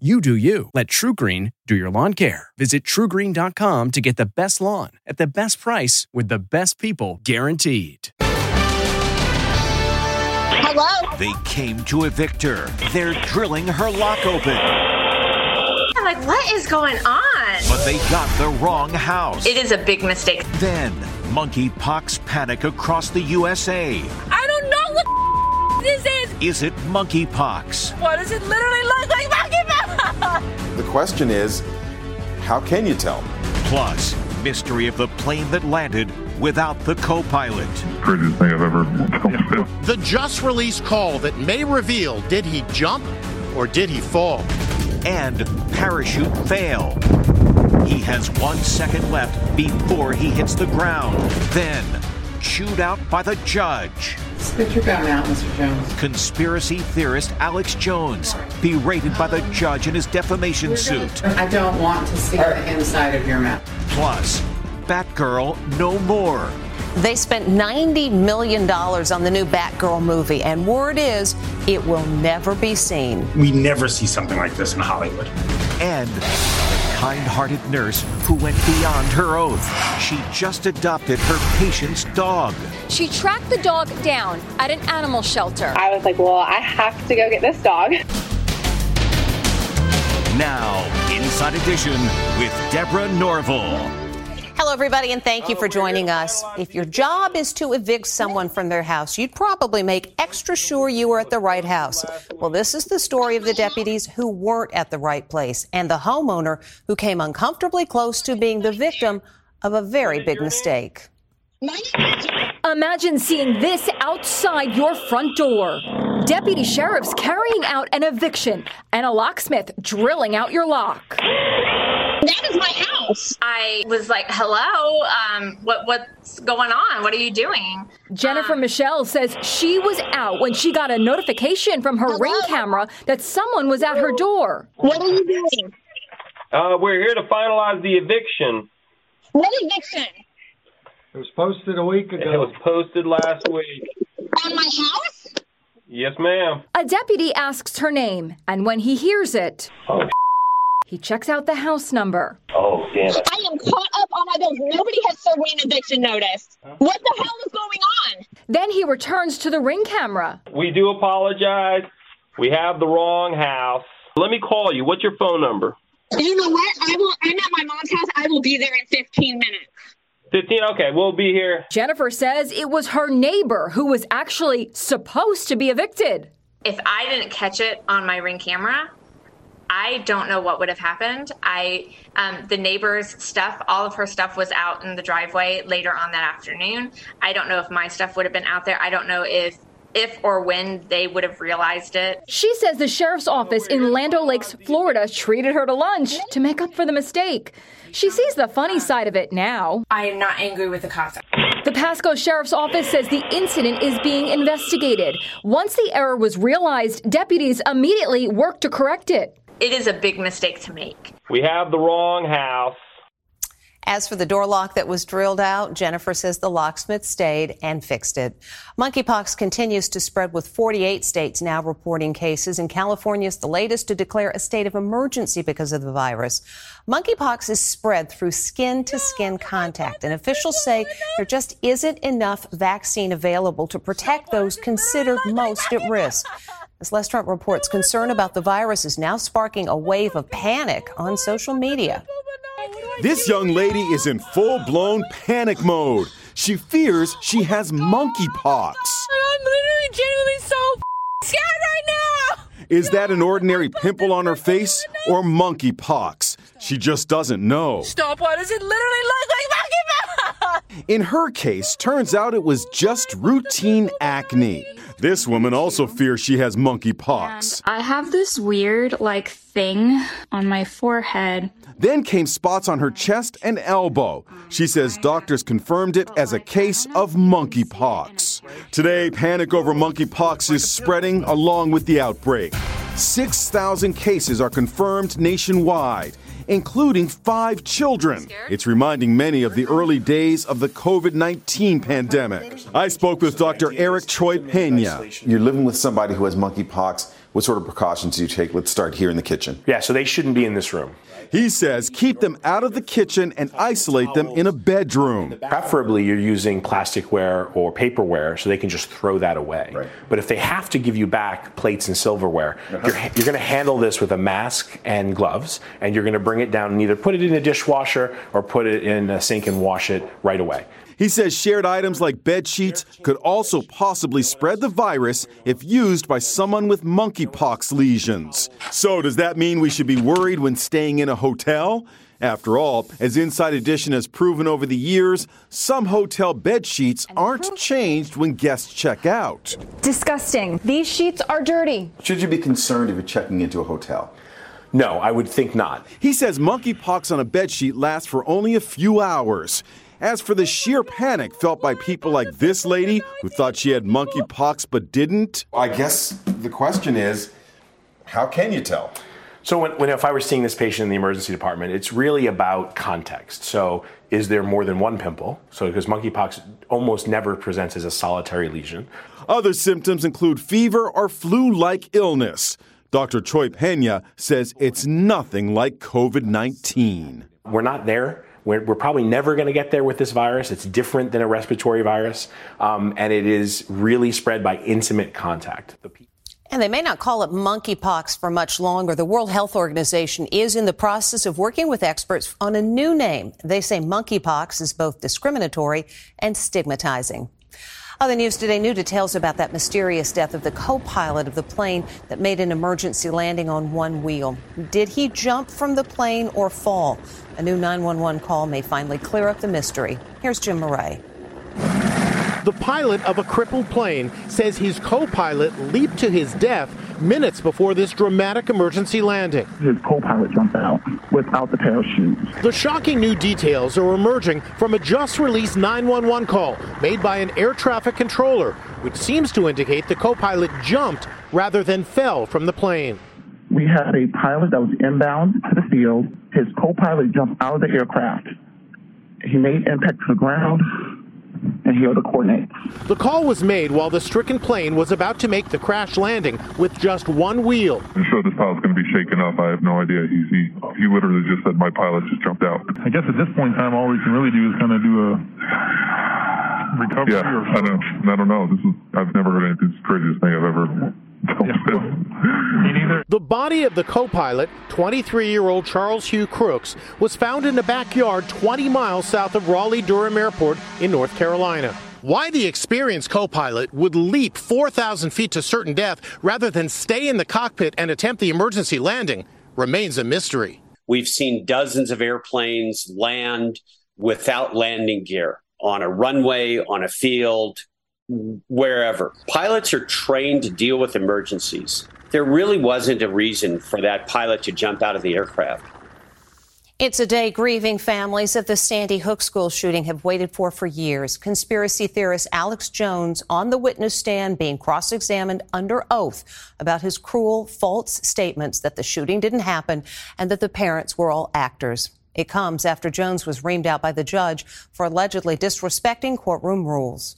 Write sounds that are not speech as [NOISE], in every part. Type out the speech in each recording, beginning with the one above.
You do you. Let TruGreen do your lawn care. Visit trugreen.com to get the best lawn at the best price with the best people guaranteed. Hello? They came to evict her. They're drilling her lock open. I'm like, what is going on? But they got the wrong house. It is a big mistake. Then, monkeypox panic across the USA. I don't know what this is. Is it monkeypox? What does it literally look like monkeypox? The question is, how can you tell? Plus, mystery of the plane that landed without the co-pilot. Craziest thing I've ever dealt with. [LAUGHS] The just released call that may reveal did he jump or did he fall? And parachute fail. He has one second left before he hits the ground. Then, chewed out by the judge. Spit your gum out, Mr. Jones. Conspiracy theorist Alex Jones berated by the judge in his defamation suit. I don't want to see the inside of your mouth. Plus, Batgirl no more. They spent $90 million on the new Batgirl movie, and word is it will never be seen. We never see something like this in Hollywood. And the kind hearted nurse who went beyond her oath. She just adopted her patient's dog. She tracked the dog down at an animal shelter. I was like, well, I have to go get this dog. Now, Inside Edition with Deborah Norville. Hello, everybody, and thank you for joining us. If your job is to evict someone from their house, you'd probably make extra sure you were at the right house. Well, this is the story of the deputies who weren't at the right place and the homeowner who came uncomfortably close to being the victim of a very big mistake. Imagine seeing this outside your front door. Deputy sheriffs carrying out an eviction and a locksmith drilling out your lock. That is my house. I was like, "Hello, um, what what's going on? What are you doing?" Jennifer Michelle says she was out when she got a notification from her ring camera that someone was at her door. What are you doing? Uh, we're here to finalize the eviction. What eviction? It was posted a week ago. It was posted last week. On my house? Yes, ma'am. A deputy asks her name, and when he hears it, Oh, he checks out the house number. oh damn it. I am caught up on my bills. Nobody has served me an eviction notice. What the hell is going on? Then he returns to the ring camera. We do apologize. We have the wrong house. Let me call you. What's your phone number? You know what? I will. I'm at my mom's house. I will be there in 15 minutes. 15? Okay, we'll be here. Jennifer says it was her neighbor who was actually supposed to be evicted. If I didn't catch it on my ring camera, I don't know what would have happened. I, um, the neighbor's stuff, all of her stuff was out in the driveway later on that afternoon. I don't know if my stuff would have been out there. I don't know if, if or when they would have realized it. She says the sheriff's office in Land O' Lakes, Florida, treated her to lunch to make up for the mistake. She sees the funny side of it now. I am not angry with the cops. The Pasco Sheriff's Office says the incident is being investigated. Once the error was realized, deputies immediately worked to correct it. It is a big mistake to make. We have the wrong house. As for the door lock that was drilled out, Jennifer says the locksmith stayed and fixed it. Monkeypox continues to spread with 48 states now reporting cases, and California is the latest to declare a state of emergency because of the virus. Monkeypox is spread through skin to skin contact, and officials say there just isn't enough vaccine available to protect those considered most at risk. As Les Trent reports, concern about the virus is now sparking a wave of panic on social media. This young lady is in full blown panic mode. She fears she has monkeypox. I'm literally genuinely so scared right now. Is that an ordinary pimple on her face or monkeypox? She just doesn't know. Stop. What does it literally look like monkeypox? In her case, turns out it was just routine acne. This woman also fears she has monkeypox. I have this weird, like, thing on my forehead. Then came spots on her chest and elbow. She oh, says doctors confirmed it oh, as a case of monkeypox. Today, panic over monkeypox is spreading along with the outbreak. 6,000 cases are confirmed nationwide including five children. It's reminding many of the early days of the COVID 19 pandemic. I spoke with Dr. Eric Cioe-Peña. You're living with somebody who has monkeypox. What sort of precautions do you take? Let's start here in the kitchen. Yeah, so they shouldn't be in this room. He says keep them out of the kitchen and isolate them in a bedroom. Preferably, you're using plasticware or paperware so they can just throw that away. Right. But if they have to give you back plates and silverware, uh-huh. you're, you're going to handle this with a mask and gloves, and you're going to bring it down and either put it in a dishwasher or put it in a sink and wash it right away. He says shared items like bed sheets could also possibly spread the virus if used by someone with monkeypox lesions. So, does that mean we should be worried when staying in a hotel? After all, as Inside Edition has proven over the years, some hotel bed sheets aren't changed when guests check out. Disgusting. These sheets are dirty. Should you be concerned if you're checking into a hotel? No, I would think not. He says monkeypox on a bedsheet lasts for only a few hours. As for the sheer panic felt by people like this lady who thought she had monkeypox but didn't, I guess the question is how can you tell? So when, when, if I were seeing this patient in the emergency department, it's really about context. So is there more than one pimple? So because monkeypox almost never presents as a solitary lesion. Other symptoms include fever or flu-like illness. Dr. Cioe-Peña says it's nothing like COVID-19. We're not there we're, we're probably never going to get there with this virus. It's different than a respiratory virus, um, and it is really spread by intimate contact. And they may not call it monkeypox for much longer. The World Health Organization is in the process of working with experts on a new name. They say monkeypox is both discriminatory and stigmatizing. Other news today, new details about that mysterious death of the co-pilot of the plane that made an emergency landing on one wheel. Did he jump from the plane or fall? A new 911 call may finally clear up the mystery. Here's Jim Moret. The pilot of a crippled plane says his co pilot leaped to his death minutes before this dramatic emergency landing. His co pilot jumped out without the parachute. The shocking new details are emerging from a just released 911 call made by an air traffic controller, which seems to indicate the co pilot jumped rather than fell from the plane. We had a pilot that was inbound to the field. His co pilot jumped out of the aircraft. He made impact to the ground and here are the coordinates. The call was made while the stricken plane was about to make the crash landing with just one wheel. I'm sure this pilot's going to be shaken up. I have no idea. He's, he, he literally just said my pilot just jumped out. I guess at this point in time, all we can really do is kind of do a recovery. Yeah, I know. I don't know. This is I've never heard anything. This craziest thing I've ever [LAUGHS] the body of the co pilot, 23 year old Charles Hew Crooks, was found in a backyard 20 miles south of Raleigh Durham Airport in North Carolina. Why the experienced co pilot would leap 4,000 feet to certain death rather than stay in the cockpit and attempt the emergency landing remains a mystery. We've seen dozens of airplanes land without landing gear on a runway, on a field, wherever. Pilots are trained to deal with emergencies. There really wasn't a reason for that pilot to jump out of the aircraft. It's a day grieving families of the Sandy Hook school shooting have waited for for years. Conspiracy theorist Alex Jones on the witness stand being cross examined under oath about his cruel, false statements that the shooting didn't happen and that the parents were all actors. It comes after Jones was reamed out by the judge for allegedly disrespecting courtroom rules.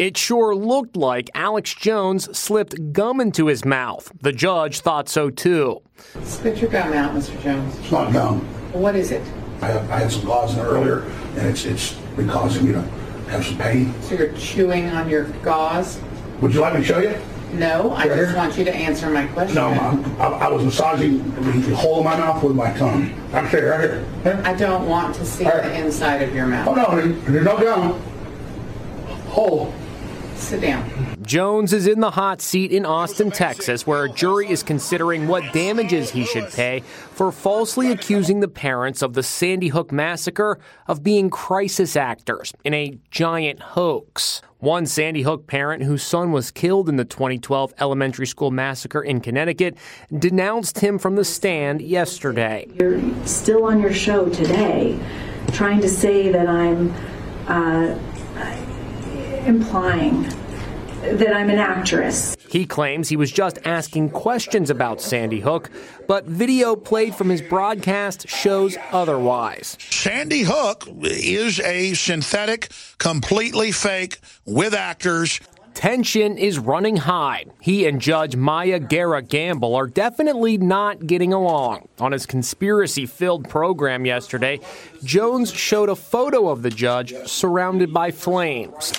It sure looked like Alex Jones slipped gum into his mouth. The judge thought so too. Spit your gum out, Mr. Jones. It's not gum. What is it? I, I had some gauze in there earlier, and it's it's been causing you to have some pain. So you're chewing on your gauze? Would you like me to show you? No, I just want you to answer my question. No, I, I was massaging the hole in my mouth with my tongue. I'm right here. Here. I don't want to see right. the inside of your mouth. Oh no, there's no gum. Hole. Sit down. Jones is in the hot seat in Austin, Texas, where a jury is considering what damages he should pay for falsely accusing the parents of the Sandy Hook massacre of being crisis actors in a giant hoax. One Sandy Hook parent whose son was killed in the 2012 elementary school massacre in Connecticut denounced him from the stand yesterday. You're still on your show today trying to say that I'm uh, implying that I'm an actress. He claims he was just asking questions about Sandy Hook, but video played from his broadcast shows otherwise. Sandy Hook is a synthetic, completely fake, with actors. Tension is running high. He and Judge Maya Guerra Gamble are definitely not getting along. On his conspiracy filled program yesterday, Jones showed a photo of the judge surrounded by flames.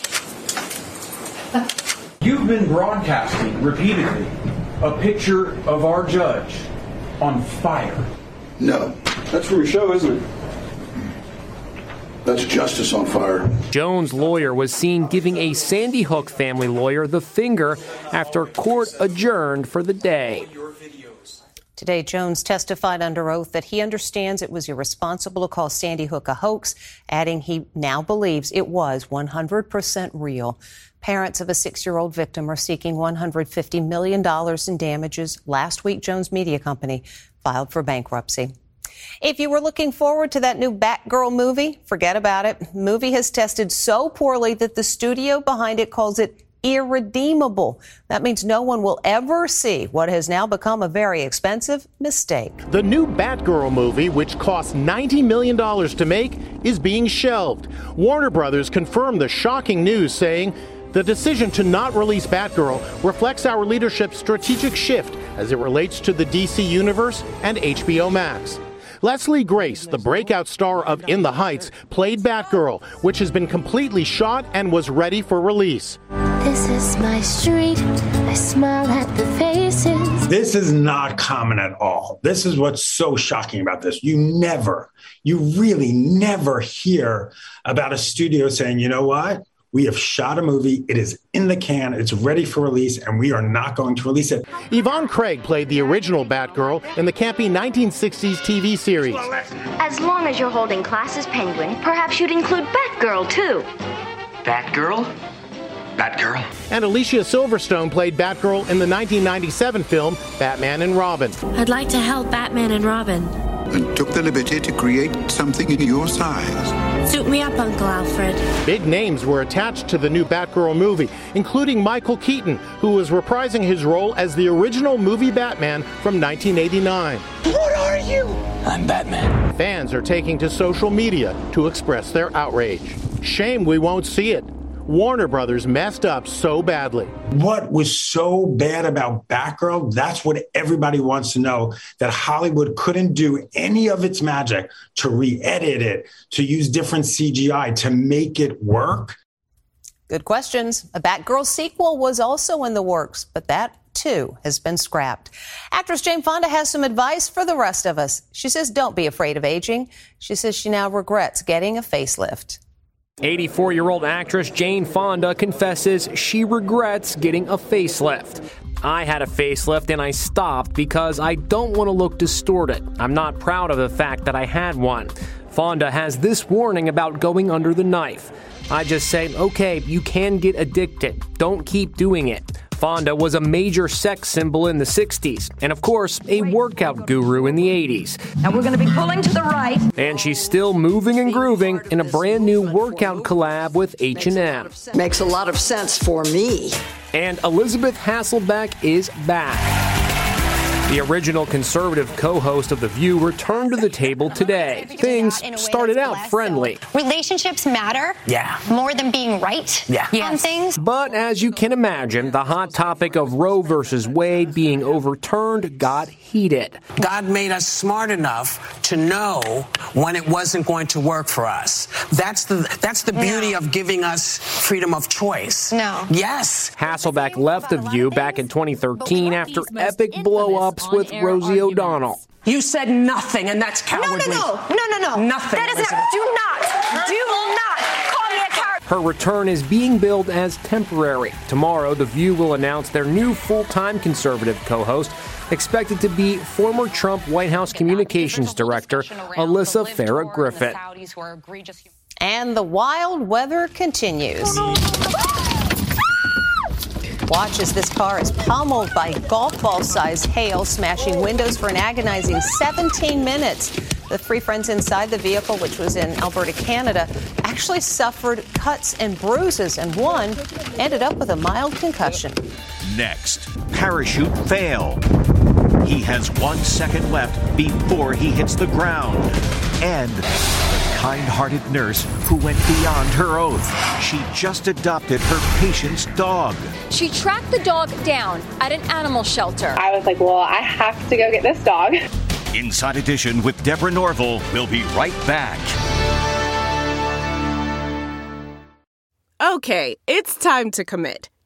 You've been broadcasting repeatedly a picture of our judge on fire. No. That's from your show, isn't it? That's justice on fire. Jones' lawyer was seen giving a Sandy Hook family lawyer the finger after court adjourned for the day. Today, Jones testified under oath that he understands it was irresponsible to call Sandy Hook a hoax, adding he now believes it was 100% real. Parents of a six year old victim are seeking $150 million in damages. Last week, Jones Media Company filed for bankruptcy. If you were looking forward to that new Batgirl movie, forget about it. Movie has tested so poorly that the studio behind it calls it irredeemable. That means no one will ever see what has now become a very expensive mistake. The new Batgirl movie, which cost $90 million to make, is being shelved. Warner Brothers confirmed the shocking news, saying, the decision to not release Batgirl reflects our leadership's strategic shift as it relates to the DC Universe and HBO Max. Leslie Grace, the breakout star of In the Heights, played Batgirl, which has been completely shot and was ready for release. This is my street. I smile at the faces. This is not common at all. This is what's so shocking about this. You never, you really never hear about a studio saying, you know what? We have shot a movie. It is in the can. It's ready for release, and we are not going to release it. Yvonne Craig played the original Batgirl in the campy 1960s TV series. As long as you're holding class as Penguin, perhaps you'd include Batgirl, too. Batgirl? Batgirl. And Alicia Silverstone played Batgirl in the 1997 film Batman and Robin. I'd like to help Batman and Robin. And took the liberty to create something in your size. Suit me up, Uncle Alfred. Big names were attached to the new Batgirl movie, including Michael Keaton, who was reprising his role as the original movie Batman from 1989. What are you? I'm Batman. Fans are taking to social media to express their outrage. Shame we won't see it. Warner Brothers messed up so badly. What was so bad about Batgirl? That's what everybody wants to know that Hollywood couldn't do any of its magic to re edit it, to use different CGI to make it work. Good questions. A Batgirl sequel was also in the works, but that too has been scrapped. Actress Jane Fonda has some advice for the rest of us. She says, don't be afraid of aging. She says she now regrets getting a facelift. 84 year old actress Jane Fonda confesses she regrets getting a facelift. I had a facelift and I stopped because I don't want to look distorted. I'm not proud of the fact that I had one. Fonda has this warning about going under the knife. I just say, okay, you can get addicted. Don't keep doing it. Fonda was a major sex symbol in the 60s, and of course, a workout guru in the 80s. Now we're going to be pulling to the right. And she's still moving and grooving in a brand new workout collab with H&M. Makes a lot of sense for me. And Elisabeth Hasselbeck is back. The original conservative co host of The View returned to the table today. Things started out friendly. Relationships matter. Yeah. More than being right yeah. on things. But as you can imagine, the hot topic of Roe versus Wade being overturned got heated. God made us smart enough to know when it wasn't going to work for us. That's the that's the beauty no. of giving us freedom of choice. No. Yes. Hasselbeck left The View back in 2013 after epic blow-ups with Rosie O'Donnell. You said nothing, and that's cowardly. No, no, no, no, no, no. Nothing. That is not. Do not, do not call me a coward. Her return is being billed as temporary. Tomorrow, The View will announce their new full time conservative co host, expected to be former Trump White House Communications Director Alyssa Farah Griffin. And the wild weather continues. Watch as this car is pummeled by golf ball sized hail, smashing windows for an agonizing 17 minutes. The three friends inside the vehicle, which was in Alberta, Canada, actually suffered cuts and bruises, and one ended up with a mild concussion. Next, parachute fail. He has one second left before he hits the ground. And the kind hearted nurse who went beyond her oath. She just adopted her patient's dog. She tracked the dog down at an animal shelter. I was like, well, I have to go get this dog. Inside Edition with Deborah Norville. We'll be right back. Okay, it's time to commit.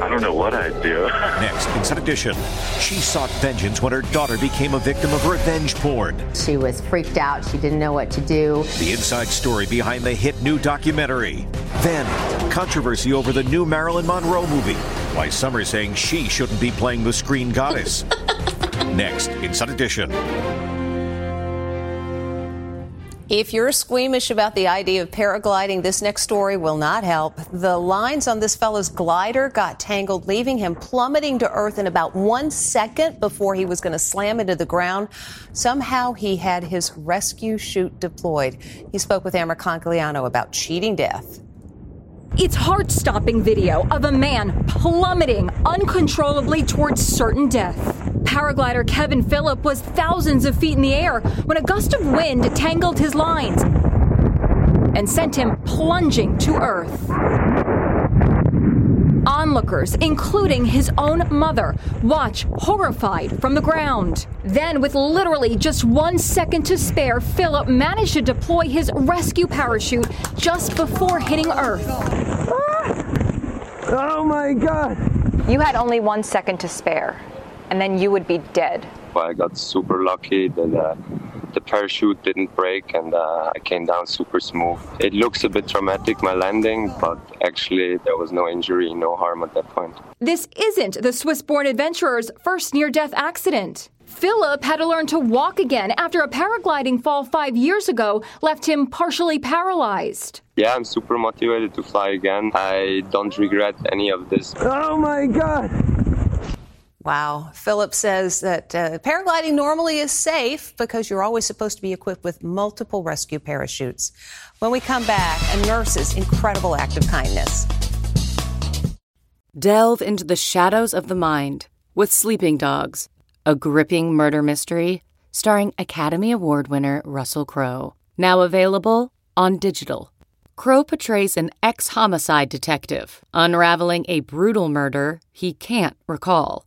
I don't know what I'd do. [LAUGHS] Next, Inside Edition, she sought vengeance when her daughter became a victim of revenge porn. She was freaked out. She didn't know what to do. The inside story behind the hit new documentary. Then, controversy over the new Marilyn Monroe movie. Why some are saying she shouldn't be playing the screen goddess. [LAUGHS] Next, Inside Edition. If you're squeamish about the idea of paragliding, this next story will not help. The lines on this fellow's glider got tangled, leaving him plummeting to earth in about one second before he was going to slam into the ground. Somehow he had his rescue chute deployed. He spoke with Ann Mercogliano about cheating death. It's heart stopping video of a man plummeting uncontrollably towards certain death. Paraglider Kevin Phillip was thousands of feet in the air when a gust of wind tangled his lines and sent him plunging to earth. Onlookers, including his own mother, watch horrified from the ground. Then, with literally just one second to spare, Phillip managed to deploy his rescue parachute just before hitting Earth. Ah! Oh my God! You had only one second to spare, and then you would be dead. I got super lucky that uh, the parachute didn't break and uh, I came down super smooth. It looks a bit traumatic, my landing, but actually there was no injury, no harm at that point. This isn't the Swiss born adventurer's first near death accident. Philip had to learn to walk again after a paragliding fall five years ago left him partially paralyzed. Yeah, I'm super motivated to fly again. I don't regret any of this. Oh my God! Wow. Phillip says that uh, paragliding normally is safe because you're always supposed to be equipped with multiple rescue parachutes. When we come back, a nurse's incredible act of kindness. Delve into the shadows of the mind with Sleeping Dogs, a gripping murder mystery starring Academy Award winner Russell Crowe. Now available on digital. Crowe portrays an ex homicide detective unraveling a brutal murder he can't recall.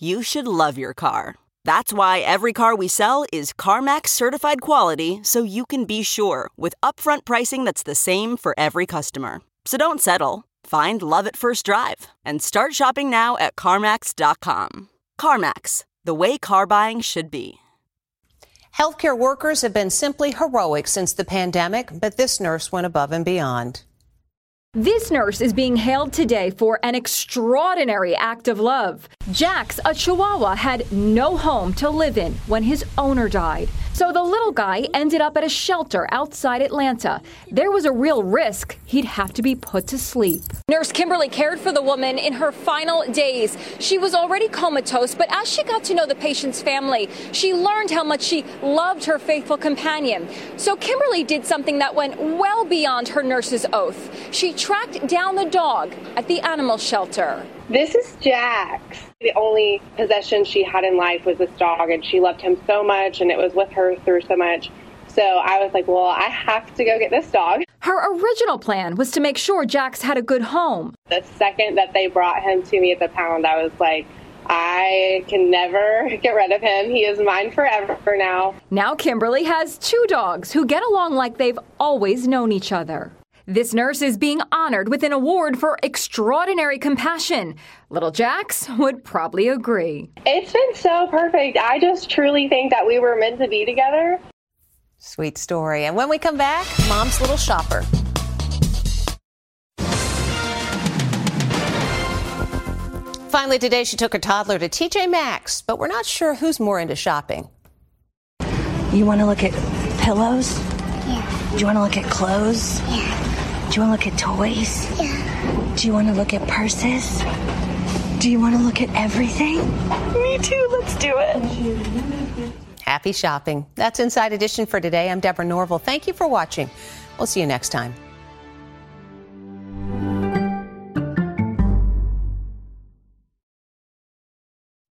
you should love your car. That's why every car we sell is CarMax certified quality so you can be sure with upfront pricing that's the same for every customer. So don't settle. Find love at first drive and start shopping now at CarMax.com. CarMax, the way car buying should be. Healthcare workers have been simply heroic since the pandemic, but this nurse went above and beyond. This nurse is being hailed today for an extraordinary act of love. Jax, a chihuahua, had no home to live in when his owner died. So the little guy ended up at a shelter outside Atlanta. There was a real risk he'd have to be put to sleep. Nurse Kimberly cared for the woman in her final days. She was already comatose, but as she got to know the patient's family, she learned how much she loved her faithful companion. So Kimberly did something that went well beyond her nurse's oath. She tracked down the dog at the animal shelter. This is Jax. The only possession she had in life was this dog, and she loved him so much, and it was with her through so much. So I was like, well, I have to go get this dog. Her original plan was to make sure Jax had a good home. The second that they brought him to me at the pound, I was like, I can never [LAUGHS] get rid of him. He is mine forever for now. Now Kimberly has two dogs who get along like they've always known each other. This nurse is being honored with an award for extraordinary compassion. Little Jax would probably agree. It's been so perfect. I just truly think that we were meant to be together. Sweet story. And when we come back, Mom's Little Shopper. Finally, today she took her toddler to TJ Maxx, but we're not sure who's more into shopping. You want to look at pillows? Yeah. Do you want to look at clothes? Yeah. Do you want to look at toys? Yeah. Do you want to look at purses? Do you want to look at everything? Me too. Let's do it. Happy shopping. That's Inside Edition for today. I'm Deborah Norville. Thank you for watching. We'll see you next time.